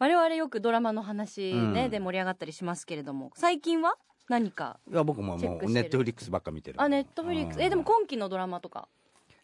我々よくドラマの話ね、うん。で盛り上がったりしますけれども、最近は何かいや僕ももうネットフリックスばっか見てる。あ、ネットフリックス？うん。え、でも今期のドラマとか？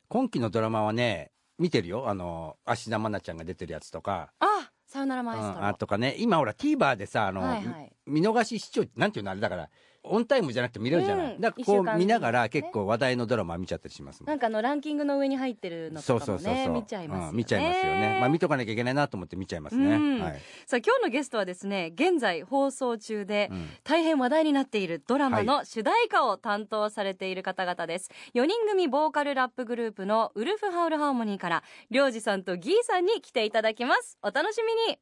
今期のドラマはね見てるよ。あの芦田愛菜ちゃんが出てるやつとか。あ、さよならマエストロ。うんあとかね。今ほら TVer でさあの、はいはい。見逃し視聴なんていうのあれだからオンタイムじゃなくて見れるじゃない、うんだからこう見ながらね。結構話題のドラマ見ちゃったりしますもん。なんかあのランキングの上に入ってるのとかもね、見ちゃいますよね。うん見ちゃいますよね。まあ見とかなきゃいけないなと思って見ちゃいますね、うん。はい、さあ今日のゲストはですね現在放送中でうん。大変話題になっているドラマの主題歌を担当されている方々です、4人組ボーカルラップグループの WOLF HOWL HARMONY から RYOJIさんと GHEEさんに来ていただきます。お楽しみに。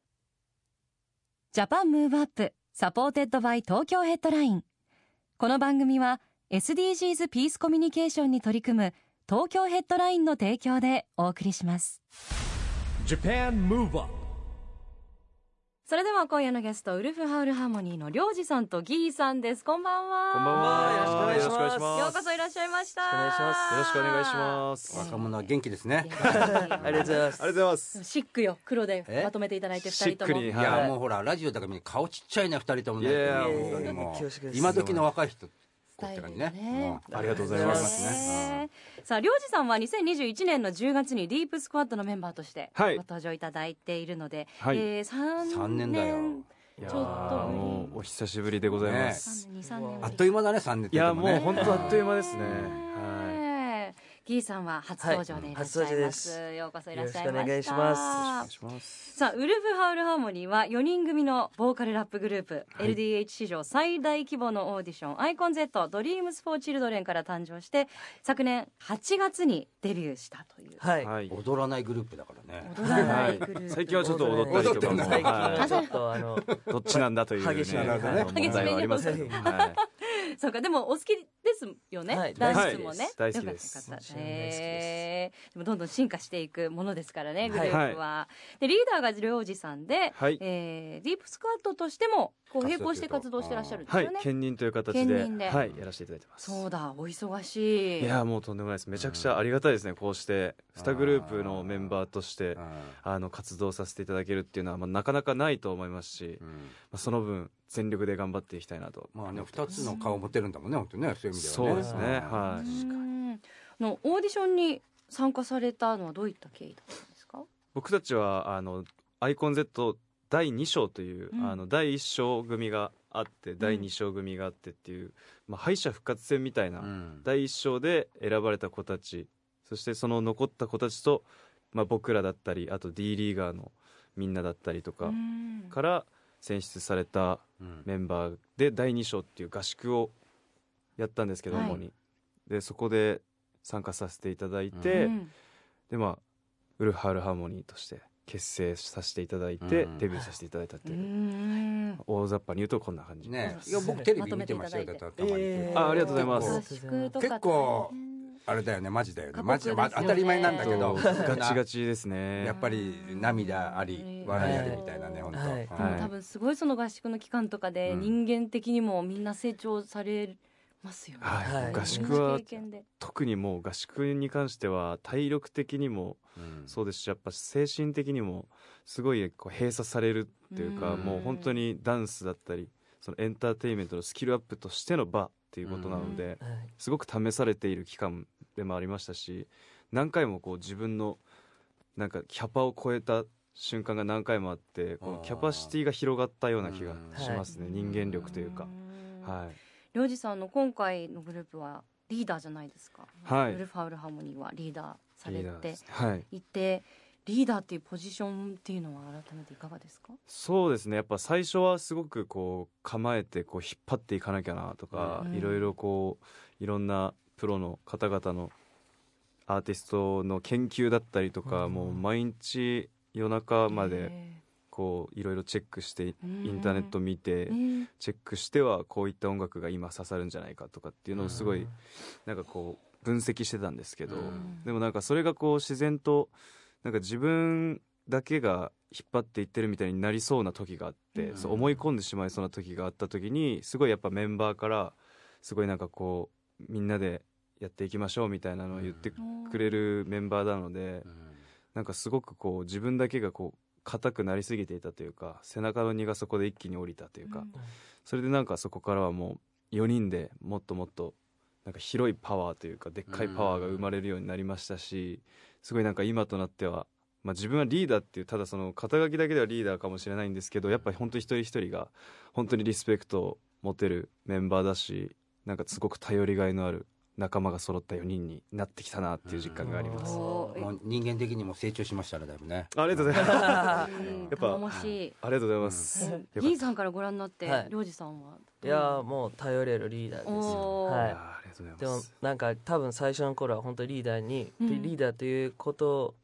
Japan Move Up supported by Tokyo Headline この番組は SDGs ピースコミュニケーションに取り組む東京ヘッドラインの提供でお送りします。それでは今夜のゲストウルフハウルハーモニーのりょうじさんとギーさんです。こんばんは。こんばんは。よろしくお願いします。ようこそいらっしゃいました。よろしくお願いします。よろしくお願いします。若者は元気ですね。ありがとうございます。ありがとうございます。シックよ黒でえ？まとめていただいて二シックに、人ともい。はいやもうほらラジオだから顔ちっちゃいね二人とも。ね今時の若い人スタイルって感じね。ねありがとうございますす。ねさあ RYOJI さんは2021年の10月に DEEP SQUAD のメンバーとしてごはい。登場いただいているので、はい。えー、3 3年だよ。ちょっと。ーもうお久しぶりでございます。3年2、3年。あっという間だね3年いや、もう本当あっという間ですね。はね GHEE さんは初登場でいらっしゃいはいます、初登場ですようこそいらっしゃいましたよろしくお願いしますい。お願いします。さあ WOLF HOWL HARMONY は4人組のボーカルラップグループ、はい LDH 史上最大規模のオーディション「アイコン Z Dreams For Children」から誕生して昨年8月にデビューしたというはい。はい。踊らないグループだからね踊らないグループ、最近はちょっと踊ったりとかも、踊ってんの最近ははちょっとあのい。どっちなんだというね、激しいあの問題はありますけど。はい。そうかでもお好きですよね、はいダンスもね、大好きです。よかったよかった。もちろん大好きです。へー。でもどんどん進化していくものですからねグルはいープは、でリーダーがりょうじさんで、はい。えーディープスクワットとしてもこう並行して活動してらっしゃるんですよね、はい。兼任という形で、兼任ではい、やらせていただいてます。そうだお忙しいいや、もうとんでもないです。めちゃくちゃありがたいですね。こうして、2グループのメンバーとしてう、んあの、活動させていただけるっていうのは、まあ、なかなかないと思いますし、まうんあ、その分、全力で頑張っていきたいなと。まあね2つの顔持てるんだもんね本当にねそういう意味ではねそうですね。はうい。んのオーディションに参加されたのはどういった経緯だったんですか？僕たちは、あの、アイコン Z 第2章という、うん。あの、第1章組があって、第2章組があってっていう、まあ、敗者復活戦みたいな、うん。第1章で選ばれた子たち、そしてその残った子たちと、まあ、僕らだったり、あと D リーガーのみんなだったりとかうん。から選出されたうん。メンバーで第2章っていう合宿をやったんですけど、はい。主に。で、そこで参加させていただいて、うん。で、まあ、ウルフハウルハーモニーとして結成させていただいて、うん。デビューさせていただいたってういう、ん。大雑把に言うとこんな感じ。ねいや僕テレビ見てましたよたまにえーあありがとうございます。合宿とか結構あれだよねマジだよね。マジ当たり前なんだけど。ガチガチですね。やっぱり涙あり笑いありみたいなね本当。多分すごいその合宿の期間とかでうん。人間的にもみんな成長されますよね。はい。はい。合宿は特にもう合宿に関しては体力的にもうん。そうですしやっぱ精神的にもすごいこう閉鎖されるっていうかうん。もう本当にダンスだったりそのエンターテインメントのスキルアップとしての場っていうことなのではい。すごく試されている期間でもありましたし何回もこう自分のなんかキャパを超えた瞬間が何回もあってこのキャパシティが広がったような気がしますね。人間力というか。うん。はいりょうじさんの今回のグループはリーダーじゃないですか。はい。ウルフハウルハーモニーはリーダーされてい。いて、リーダーっていうポジションっていうのは改めていかがですか？そうですね。やっぱ最初はすごくこう構えてこう引っ張っていかなきゃなとか、うん。いろいろこういろんなプロの方々のアーティストの研究だったりとか、うん。もう毎日夜中までへこういろいろチェックしてイうん。ンターネット見てえーチェックしてはこういった音楽が今刺さるんじゃないかとかっていうのをすごいなんかこう分析してたんですけどうん。でもなんかそれがこう自然となんか自分だけが引っ張っていってるみたいになりそうな時があって、うん。そう思い込んでしまいそうな時があった時にすごいやっぱメンバーからすごいなんかこうみんなでやっていきましょうみたいなのを言ってくれるメンバーなのでなんかすごくこう自分だけがこう硬くなりすぎていたというか背中の荷がそこで一気に降りたというか、うん。それでなんかそこからはもう4人でもっともっとなんか広いパワーというかでっかいパワーが生まれるようになりましたしすごいなんか今となっては、まあ、自分はリーダーっていうただその肩書きだけではリーダーかもしれないんですけどやっぱり本当に一人一人が本当にリスペクトを持てるメンバーだしなんかすごく頼りがいのある仲間が揃った4人になってきたなっていう実感があります。もう人間的にも成長しましたねだいぶね。ありがとうございます。うんやっぱありがとうございます。ギーさんからご覧になって、はい。りょうじさんはどいうやーもう頼れるリーダーですはあーありがとうごいでもざいます。なんか多分最初の頃は本当にリーダーに、リーダーということ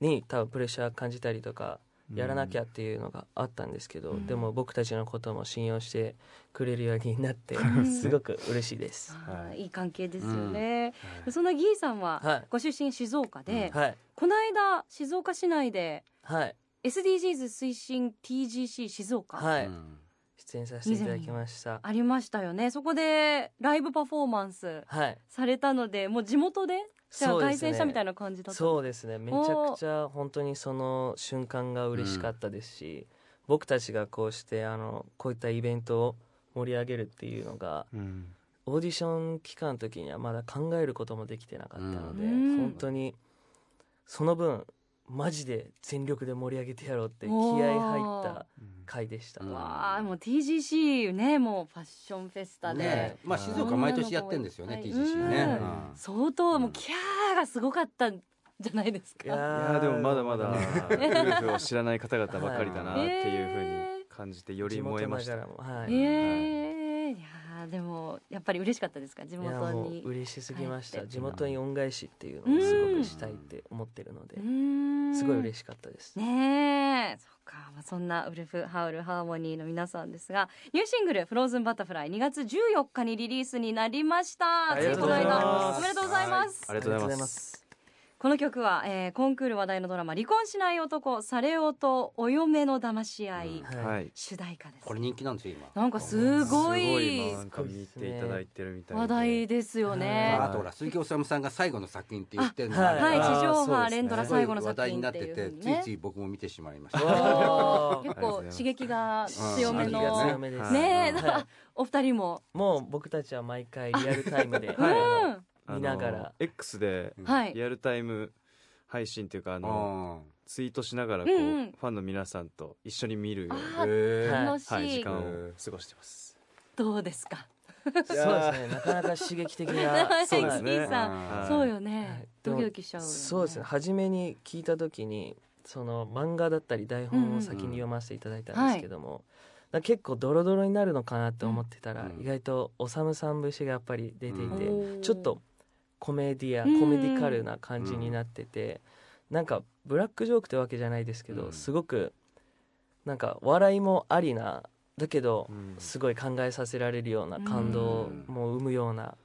に多分プレッシャー感じたりとかやらなきゃっていうのがあったんですけど、うん。でも僕たちのことも信用してくれるようになってん。すごく嬉しいです。はい。いい関係ですよね、はいそんなギーさんは、はい。ご出身静岡で、はい。この間静岡市内ではい。SDGs 推進 TGC 静岡、はい、うん。出演させていただきました。ありましたよね。そこでライブパフォーマンスはい。されたのでもう地元でじゃあ対そうですね。戦したみたいな感じだったそうですね。めちゃくちゃ本当にその瞬間が嬉しかったですし、僕たちがこうしてあのこういったイベントを盛り上げるっていうのがうん。オーディション期間の時にはまだ考えることもできてなかったので、うん。本当にその分マジで全力で盛り上げてやろうって気合入った回でした、うん。わあもう TGC ねもうファッションフェスタで、ねまあ静岡毎年やってんですよねはい。TGC ね。うん。うん。相当もうキャーがすごかったんじゃないですか。いやいやーでもまだまだウルフを知らない方々ばかりだなっていうふうに感じてより燃えました。はい、えーでもやっぱり嬉しかったですか？地元に嬉しすぎました。地元に恩返しっていうのをすごくしたいって思ってるので、すごい嬉ししかったです、ねえ。そうか、まあ、そんなウルフハウルハーモニーの皆さんですがニューシングル「フローズンバタフライ」2月14日にリリースになりました。ありがとうございます。ついこの間おめでとうございます。ありがとうございますこの曲は、えーコンクール話題のドラマ「離婚しない男されおとお嫁の騙し合い」はい。はい。主題歌です。これ人気なんですよ今。なんかすごいすごいなんか見ていただいてるみたいで。話題ですよね、はいあとほら鈴木おさむさんが最後の作品って言ってるのがあはい、地上波連ドラ最後の話題になっ作品ってててついつい僕も見てしまいました。結構刺激が強めの強めです。ねえ、はい。お二人も、もう僕たちは毎回リアルタイムで、うん。あのあの見ながら。X ではい。リアルタイム配信っていうかあのあツイートしながらこううんうん。ファンの皆さんと一緒に見るようあにーへー楽しい、はい時間を過ごしてます。どうですか？そうですね。なかなか刺激的な。そうですね。キーさん。あーそうよはい。ね、ドキドキしちゃうよね。そうですね。初めに聞いた時にその漫画だったり台本を先に読ませていただいたんですけども、だから結構ドロドロになるのかなって思ってたら、うん。意外とおさむさん節がやっぱり出ていて、うん。ちょっとコメディアうん。コメディカルな感じになってて、なんかブラックジョークってわけじゃないですけど、うん。すごくなんか笑いもありなだけど、うん。すごい考えさせられるような感動も生むような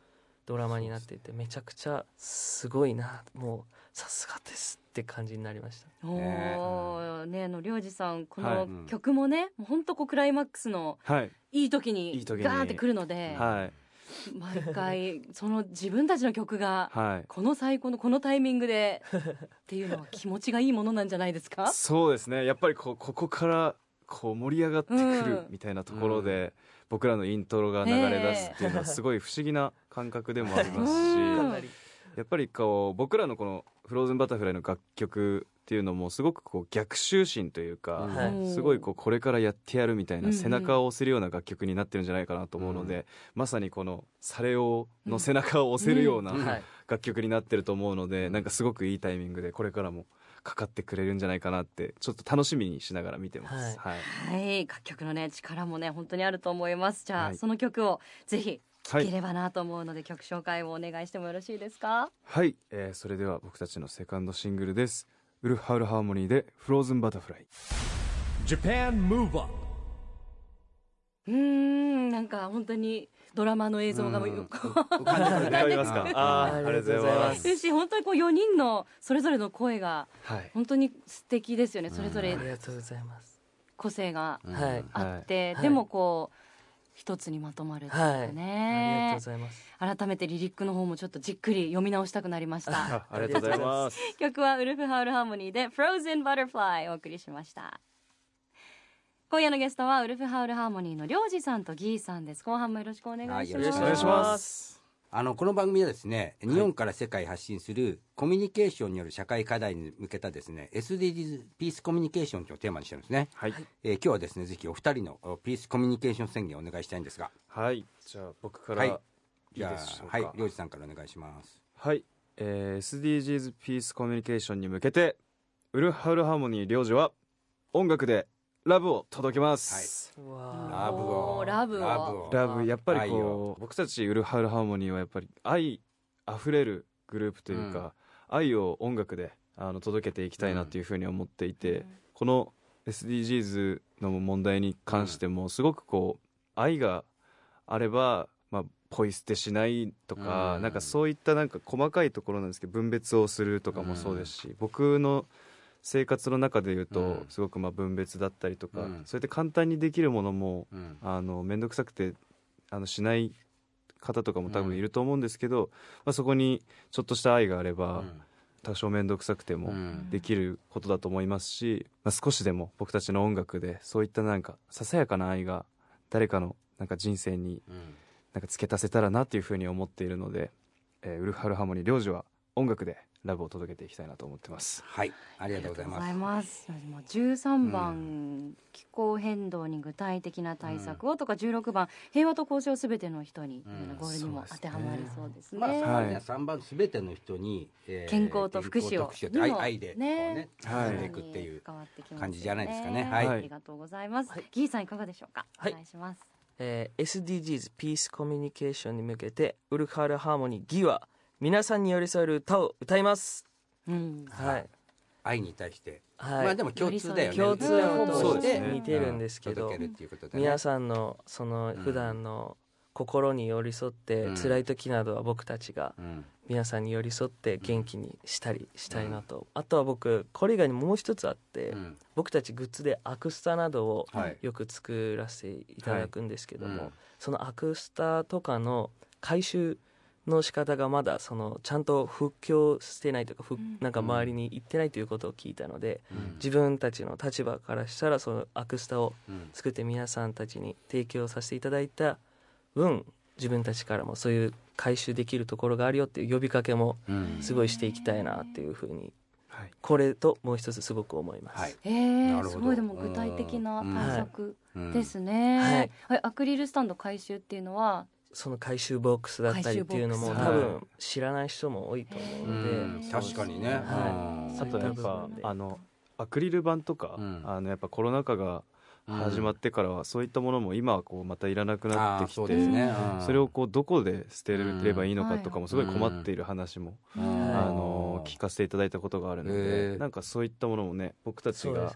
ドラマになっていてめちゃくちゃすごいなもうさすがですって感じになりました。おーねあのりょうじさんこはい。の曲もね、もうほんとこうクライマックスのはい。いい時にいい時に。ガーってくるので、はい 毎回その自分たちの曲がはい。この最高のこのタイミングでっていうのは気持ちがいいものなんじゃないですか？そうですね。やっぱりこうここからこう盛り上がってくうん。るみたいなところで、僕らのイントロが流れ出すっていうのはすごい不思議な感覚でもありますし、やっぱりこう僕らのこの「フローズンバタフライ」の楽曲っていうのもすごくこう逆襲心というか、はい。すごいこうこれからやってやるみたいうんうなん。背中を押せるような楽曲になってるんじゃないかなと思うので、まさにこの「サレオ」の背中を押せるようなうん。はい。楽曲になってると思うので、なんかすごくいいタイミングでこれからもかかってくれるんじゃないかなってちょっと楽しみにしながら見てます。はい。はい。楽曲のね力もね本当にあると思います。じゃあ、はい。その曲をぜひはい聴ければなと思うので、曲紹介をお願いしてもよろしいですか？はい、えーそれでは僕たちのセカンドシングルですウルフハウルハーモニーで「フローズンバタフライ」Japan Move Up うーんなんか本当にドラマの映像がうん。こう。浮かんでくるね浮かびますか？あーあありがとうございます。ですし本当にこう4人のそれぞれの声がはい。本当に素敵ですよね。それぞれありがとうございます。個性があって、はい。でもこう一つにまとまるっていうかはい。ありがとうねご、ざいます。改めてリリックの方もちょっとじっくり読み直したくなりました。あ ありがとうございます。曲はウルフハウルハーモニーで Frozen Butterfly お送りしました。今夜のゲストはウルフハウルハーモニーのりょうじさんとギーさんです。後半もよろしくお願いします、はいよろしくお願いしますあのこの番組はですね日本から世界発信するコミュニケーションによる社会課題に向けたですね SDGs ピースコミュニケーションというのをテーマにしてるんですね、はい。えー今日はですねぜひお二人のおピースコミュニケーション宣言をお願いしたいんですが。はい。じゃあ僕からはい。じゃあはい。りょうじさんからお願いします。はい、えー SDGs ピースコミュニケーションに向けてウルハウルハーモニー領事は音楽でラブを届けます、うわラブを。ラブを。ラブを。ラブやっぱりこう僕たちウルハウルハーモニーはやっぱり愛あふれるグループというか、愛を音楽であの届けていきたいなというふうに思っていて、この SDGs の問題に関してもすごくこう愛があれば、まあ、ポイ捨てしないとか、うん。なんかそういったなんか細かいところなんですけど分別をするとかもそうですし、僕の生活の中で言うと、うん。すごくまあ分別だったりとか、うん。そうやって簡単にできるものもうん。あの面倒くさくてあのしない方とかも多分いると思うんですけど、まあ、そこにちょっとした愛があれば、多少面倒くさくてもうん。できることだと思いますし、まあ、少しでも僕たちの音楽でそういったなんかささやかな愛が誰かのなんか人生にうん。なんか付け足せたらなっていうふうに思っているので、えーウルフハルハーモニー領事は音楽でラブを届けていきたいなと思ってます。はい。ありがとうございます。ありがとうございます。もう13番、気候変動に具体的な対策をとか16番平和と交渉をすべての人に、うん。ゴールにも当てはまりそうですね。まあ、そはい。のね3番すべての人に、えー健康と福祉を愛愛でねねはい伝えていくっていう感じじゃないですかね。はい。ありがとうございます。ギーさんいかがでしょうか？はい。お願いします。えー SDGs ピースコミュニケーションに向けてウルフハルハーモニーギは皆さんに寄り添える歌を歌います。うん。はい。愛に対して、はい。まあでも共通だよね。共通のこと似てるんですけど、届けるっていうことで、ね、皆さんのその普段の心に寄り添って、うん。辛い時などは僕たちがうん。皆さんに寄り添って元気にしたりしたいなと、あとは僕これ以外にもう一つあって、うん。僕たちグッズでアクスタなどをはい。よく作らせていただくんですけども、うん。そのアクスタとかの回収の仕方がまだそのちゃんと復興してないというか、ふん。なんか周りに行ってないということを聞いたので、うん。自分たちの立場からしたらそのアクスタをうん作って皆さんたちに提供させていただいた分自分たちからもそういう回収できるところがあるよっていう呼びかけもうん。すごいしていきたいなっていうふうにはい。これともう一つすごく思います。はい。えー、すごいでも具体的な対策うん。ですね、はいはい。アクリルスタンド回収っていうのはその回収ボックスだったりっていうのも多分知らない人も多いと思ううので、ん。確かにね、はい。あとやっぱあのアクリル板とか、うん。あのやっぱコロナ禍が始まってからはそういったものも今はこうまたいらなくなってきてね、うんうん。それをこうどこで捨てればいいのかとかうん。もすごい困っている話も、うん。あの聞かせていただいたことがあるのへでー。なんかそういったものもね僕たちが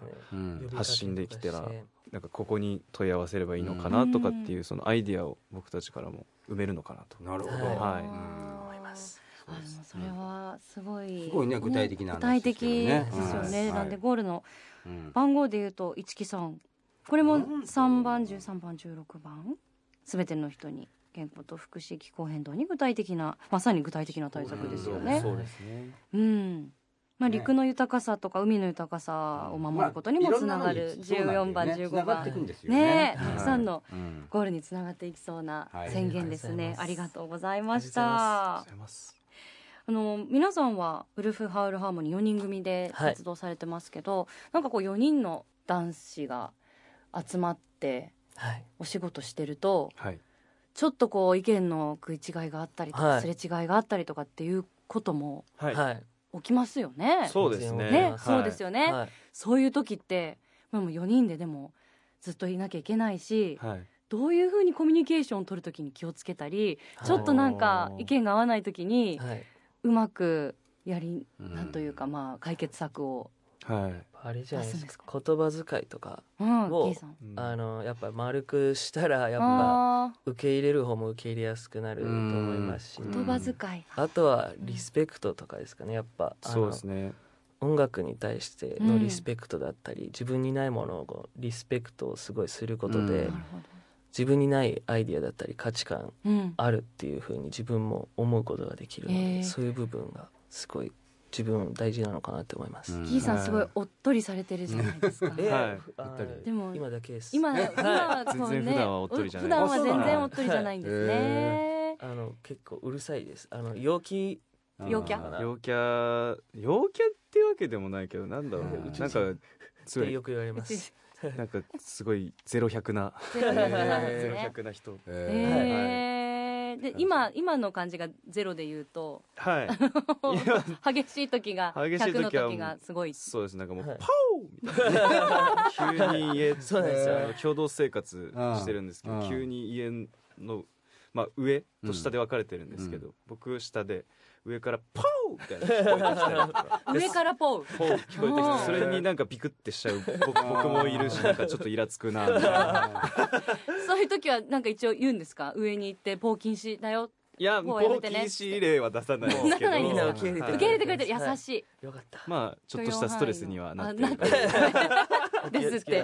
発信できたらなんかここに問い合わせればいいのかなとかっていうそのアイディアを僕たちからも埋めるのかなと。なるほど、はい。思います。あでもそれはすごい、すごいね具体的な話具体的でですすよね、なん。ではい。ゴールのうん。番号で言うと一木さん。これもうん3番13番16番。すべての人に健康と福祉気候変動に具体的なまさに具体的な対策ですよね。そうですね。うんまあ、ね。陸の豊かさとか海の豊かさを守ることにもつながる14番15番。ね。たくさんのうん。ゴールにつながっていきそうなはい。宣言ですね、あありりがとうございあました。あの皆さんはウルフ・ハウル・ハーモニー4人組ではい。活動されてますけど、なんかこう4人の男子が集まってはい。お仕事してるとはい。ちょっとこう意見の食い違いがあったりとか、はい。すれ違いがあったりとかっていうこともはい、はい起きますよね。そうですね。ねはい。そうですよね、はい。そういう時って、まあ、もう4人ででもずっといなきゃいけないし、はい。どういうふうにコミュニケーションを取る時に気をつけたり、ちょっとなんか意見が合わない時にはい。うまくやり、うん。なんというかまあ解決策をはい。あれじゃないです出すんですか。言葉遣いとかうんをうん。あのやっぱ丸くしたらやっぱあ受け入れる方も受け入れやすくなると思いますし。言葉遣いが。あとはリスペクトとかですかね。やっぱあそうのですね。音楽に対してのリスペクトだったり、自分にないものをリスペクトをすごいすることで、うん。自分にないアイディアだったり価値観あるっていうふうに自分も思うことができるので、そういう部分がすごい自分大事なのかなって思います。うん。ギーさんすごいおっとりされてるじゃないですか。えはい。あーおっとりでも今だけです。今 今は全然そうね普段はおっとりじゃない。普段は全然おっとりじゃないんですね。あの結構うるさいです。あの陽気。陽キャ？陽キャ陽キャってわけでもないけどなんだろううん。なんかすごい。よく言われます。なんかすごいゼロ百な。ゼロ百なんですゼロで今今の感じがゼロで言うとはい。激しい時が激しい100の時がすごい。そうです。なんかもうはい。パオみたいな。急に家そうなんですよ。あの共同生活してるんですけうん。ど急に家のまあ上と下で分かれてるんですけど僕下で上からパオ みたいな聞こえてきた上からポウポー聞こえてきてそれになんかビクってしちゃう僕僕もいるしなんかちょっとイラつくなみたいな。そういう時はなんか一応言うんですか？上に行ってポウ禁止だよ。いやもポーう禁止令は出さない。です。けどみんな受け入れてくれて優しい。よかった。まあちょっとしたストレスにはなってる。あなってるですって。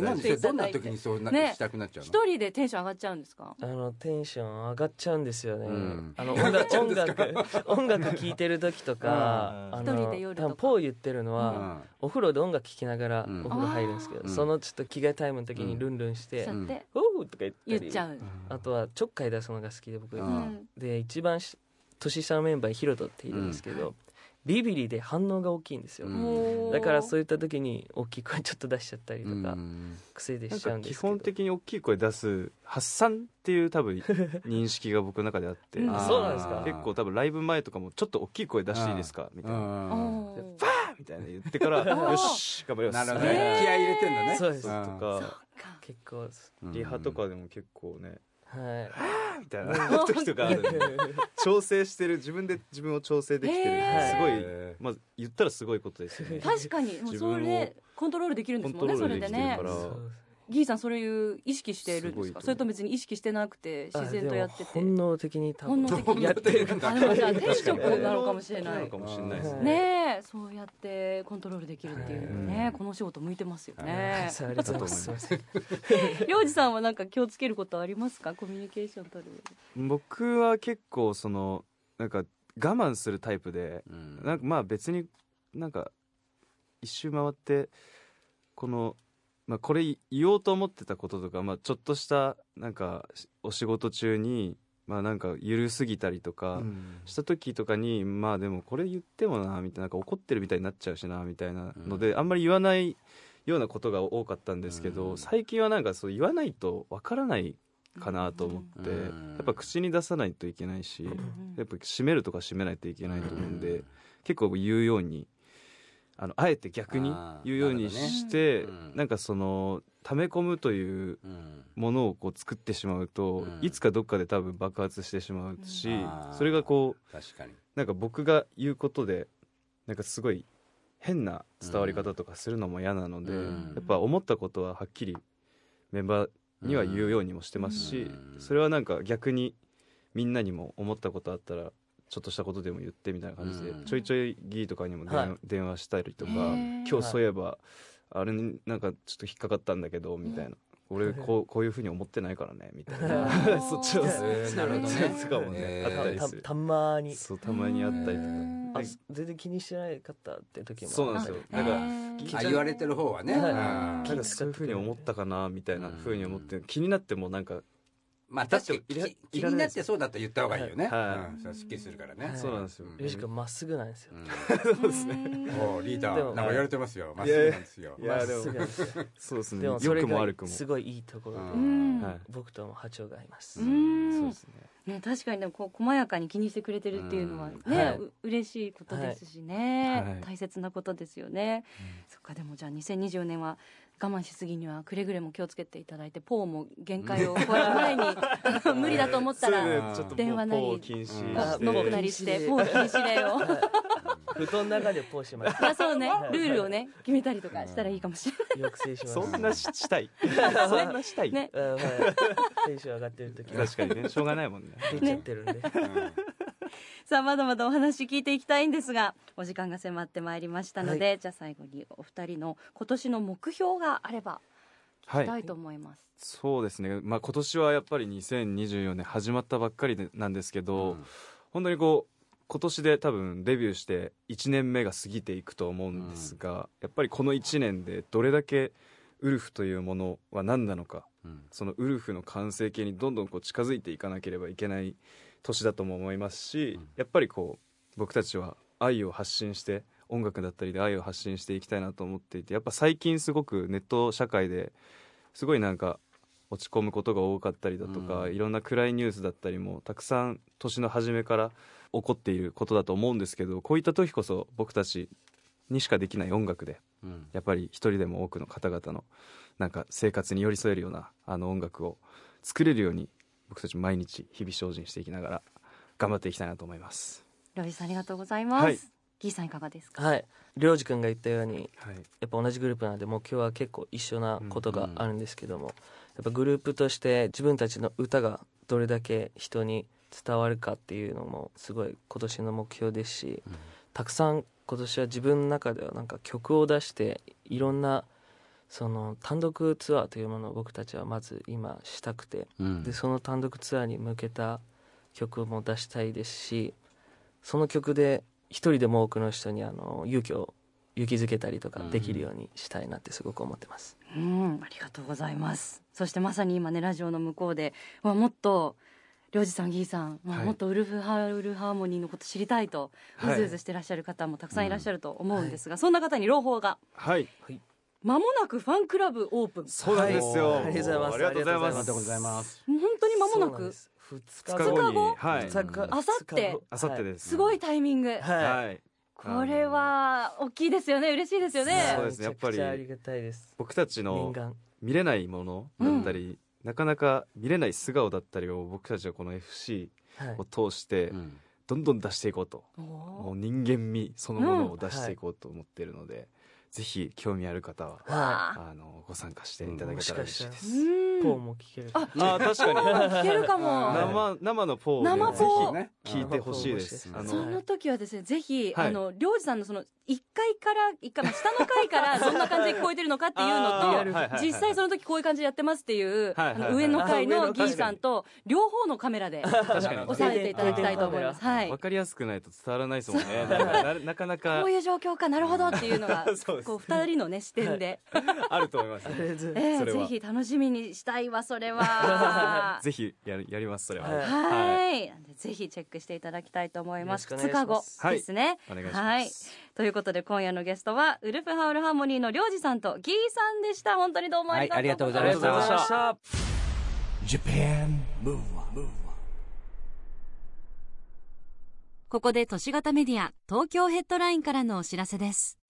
なんでどんな時にそうなね。したくなっちゃうの？一人でテンション上がっちゃうんですか？あのテンション上がっちゃうんですよね。うん。あの音楽 音楽音楽聴いてる時とか、一人で夜とポー言ってるのは、うん。お風呂で音楽聴きながらうん。お風呂入るんですけど、うん。そのちょっと着替えタイムの時にルンルンしてしちゃって「おう!」とか言ったり。言っちゃう。あとはちょっかい出すのが好きで僕、ううん。んで一番し年下のメンバーにヒロトっているんですけど、ビビリで反応が大きいんですよ、だからそういった時に大きい声ちょっと出しちゃったりとか、うん。癖でしちゃうなんですけど。本的に大きい声出す発散っていう多分認識が僕の中であって。うん。あそうなんですか。結構多分ライブ前とかもちょっと大きい声出していいですか？みたいな。うん。おーでファーみたいな言ってからー よし頑張ります。なるほどね。気合い入れてんだね。そうです。とか。か。結構うん。リハとかでも結構ねはい。みたいな。時とかあるんで。調整してる。自分で自分を調整できてる。すごいまあ言ったらすごいことですよね。確かに。もう自分をそれコントロールできるんですもんねそれでねギーさんそれいう意識してるんですか？それと別に意識してなくて自然とやってて。本能的に多分。本能的にやってる。あでもじゃあ天職なのかもしれなないね。ねえそうやってコントロールできるっていうねこの仕事向いてますよね。ありがとうございます。洋二さんはなんか気をつけることありますか？コミュニケーション取る。僕は結構そのなんか我慢するタイプでうん。なんかまあ別になんか一周回ってこの、まあ、これ言おうと思ってたこととか、まあ、ちょっとしたなんかお仕事中にまあなんか緩すぎたりとかした時とかに、まあでもこれ言ってもなみたいななんか怒ってるみたいになっちゃうしなみたいなので、あんまり言わないようなことが多かったんですけど、うん。最近はなんかそう言わないとわからないかなと思って、うん。やっぱ口に出さないといけないし、やっぱ閉めるとか閉めないといけないと思うんで、うん。結構言うようにあのあえて逆に言うようにしてねうん。なんかその溜め込むといううん。ものをこう作ってしまうと、うん。いつかどっかで多分爆発してしまうし、うん。それがこう確かに。なんか僕が言うことでなんかすごい変な伝わり方とかするのも嫌なので、うん。やっぱ思ったことははっきりメンバーには言うようにもしてますし、うん。それはなんか逆にみんなにも思ったことあったらちょっとしたことでも言ってみたいな感じで、うん。ちょいちょいギーとかにも電,、はい。電話したりとか今日そういえば、あれになんかちょっと引っかかったんだけどみたいな、俺こうこういうふうに思ってないからねみたいな。そっちをえーなるほどねそうとかもね、えーあったりする。たたまに。そうたまにあったりとか、うん。あ全然気にしてなかったって時も。そうなんですよ。なんかかあ言われてる方はね。はい。うん。なんかそういうふうに思ったかなみたいなふうに思って気になってもなんかまあ確かに気になってそうだったら言った方がいいよね。はい。うん。すっきりするからね。はい。そうなんですよ。よし君まっすぐなんですよ。そうですね。おリーダーなんか言われてますよ。まっすぐなんですよ。いやでもまっすぐそうですね。でも良くも悪くも。すごいいいところで、僕とも波長が合います、うん。そうですね。ね、確かにでもこう細やかに気にしてくれてるっていうのはね、嬉しいことですしね、はい。大切なことですよね、そっかでもじゃあ2024年は我慢しすぎにはくれぐれも気をつけていただいてポーも限界を超える前に 無理だと思ったそられでちょっと電話なりポー禁止うんあして。ノックなりしてポー禁止令を。布団の中でポーします。まあそうね。ルールをね決めたりとかしたらいいかもしれない。抑制します。そんなししたい。そんなしたい、ね。うんはい。テンション上がってる時確かにね。しょうがないもんね。出ちゃってるんで、さあまだまだお話聞いていきたいんですがお時間が迫ってまいりましたので、はじゃあ最後にお二人の今年の目標があれば聞きたいと思います、そうですね、まあ、今年はやっぱり2024年始まったばっかりでなんですけど、本当にこう今年で多分デビューして1年目が過ぎていくと思うんですが、やっぱりこの1年でどれだけウルフというものは何なのかうん。そのウルフの完成形にどんどんこう近づいていかなければいけない年だとも思いますし、うん。やっぱりこう僕たちは愛を発信して音楽だったりで愛を発信していきたいなと思っていてやっぱ最近すごくネット社会ですごいなんか落ち込むことが多かったりだとか、うん。いろんな暗いニュースだったりもたくさん年の初めから起こっていることだと思うんですけどこういった時こそ僕たちにしかできない音楽でうん。やっぱり一人でも多くの方々のなんか生活に寄り添えるようなあの音楽を作れるように僕たち毎日日々精進していきながら頑張っていきたいなと思います。ロイさんありがとうございます、はい。ギーさんいかがですか、はい。良二君が言ったようにはい、やっぱ同じグループなんで目標は結構一緒なことがあるんですけども、やっぱグループとして自分たちの歌がどれだけ人に伝わるかっていうのもすごい今年の目標ですし、たくさん今年は自分の中ではなんか曲を出していろんなその単独ツアーというものを僕たちはまず今したくてうん。でその単独ツアーに向けた曲も出したいですしその曲で一人でも多くの人にあの勇気を勇気づけたりとかできるようにしたいなってすごく思ってます。うん。ありがとうございます。そしてまさに今ねラジオの向こうで、まあ、もっとりょうじさんギーさん、まあはい。もっとウルフハウルハーモニーのこと知りたいとうはいずうずしてらっしゃる方もたくさんいらっしゃると思うんですが、そんな方に朗報が。はい、まもなくファンクラブオープン。そうなんですよ。はい。ありがとうございます。ありがとうございまありがとうございます。本当にまもなく。そうなんです。2 2日後に、後？はい、二日後。あさって？あさってです。す。ごいタイミング、はい、はい、これは大きいですよね。嬉しいですよね。そうですね。やっぱりありがたいです。僕たちの見れないものだったり、なかなか見れない素顔だったりを僕たちはこの FC はい。を通してうん。どんどん出していこうと、おもう人間味そのものを出していこうと思っているので、ぜひ興味ある方はあ。のご参加していただけたら嬉しいでーす。うんポーも聞ける。ああー確かに。聞けるかも。生生のポーをね生ポー。ぜひ聞いてほしいです。ああのその時はですねぜひ、はい。あの領事さんのその1階から一階、まあ、下の階から どんな感じで聞こえてるのかっていうのと実際その時こういう感じでやってますっていう、上の階のあ上の階ギーさんと両方のカメラで押さえていただきたいと思います。はい。わかりやすくないと伝わらないですもんね。なかなかこういう状況かなるほどっていうのが こう二人のね視点で、あると思います。ありがとうございますえぜひ楽しみにしたいわそれは。ぜひやるやりますそれは。はいぜひチェックしていただきたいと思います。よろしくお願いし2日後ですね。お願い。はいということで今夜のゲストはウルフハウルハーモニーのりょうじさんとギーさんでした。本当にどうもありがとうございました。はいありがとうございましたここで都市型メディア東京ヘッドラインからのお知らせです。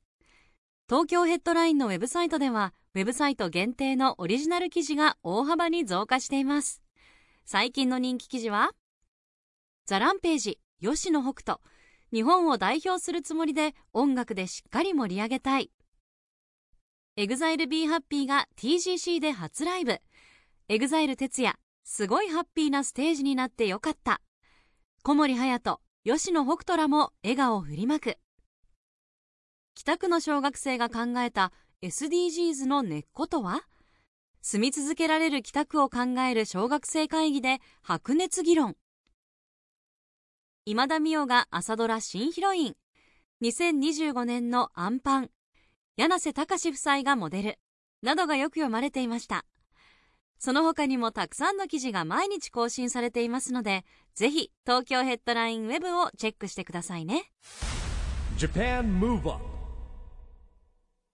東京ヘッドラインのウェブサイトでは、ウェブサイト限定のオリジナル記事が大幅に増加しています。最近の人気記事は、ザランページ、吉野北斗、日本を代表するつもりで音楽でしっかり盛り上げたい。エグザイル b ハッピーが TGC で初ライブ。 EXILE TETSUYA、すごいハッピーなステージになってよかった。小森隼人、吉野北斗らも笑顔を振りまく。北区の小学生が考えた SDGs の根っことは？住み続けられる北区を考える小学生会議で白熱議論。今田美桜が朝ドラ新ヒロイン。2025年のアンパン。柳瀬隆夫妻がモデル。などがよく読まれていました。その他にもたくさんの記事が毎日更新されていますので、ぜひ東京ヘッドラインウェブをチェックしてくださいね。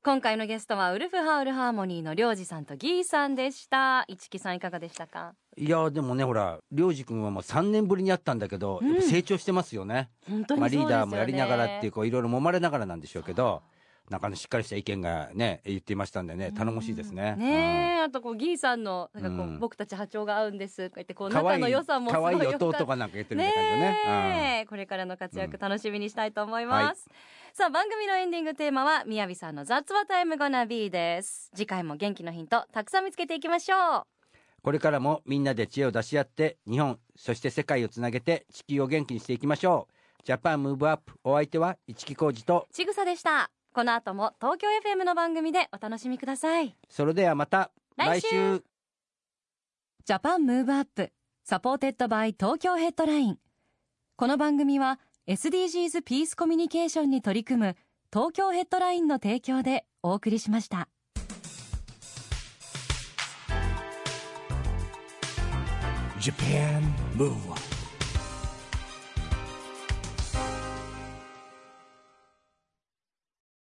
今回のゲストはウルフハウルハーモニーのりょうじさんとギーさんでした。一木さんいかがでしたか？いやでもねほら良二君はもう3年ぶりに会ったんだけど、うん。成長してますよね、本当にまあ、そうですよね、リーダーもやりながらっていうかいろいろ揉まれながらなんでしょうけどなんかねしっかりした意見がね言っていましたんでね頼もしいですね。ねえ、あとこうギーさんのなんかこう、うん。僕たち波長が合うんですとか言ってこう仲の良さもすごい良可愛いかなんか言ってるみたいなね。ねえ。これからの活躍楽しみにしたいと思います、さあ番組のエンディングテーマはみやびさんの雑話タイムゴナビーです。次回も元気のヒントたくさん見つけていきましょう。これからもみんなで知恵を出し合って日本そして世界をつなげて地球を元気にしていきましょう。JAPAN MOVE UP お相手は一木広治とちぐさでしたこの後も東京 FM の番組でお楽しみください。それではまた来週。 JAPAN MOVE UP supported by 東京ヘッドライン。この番組は SDGs ピースコミュニケーションに取り組む東京ヘッドラインの提供でお送りしました。Japan Move Up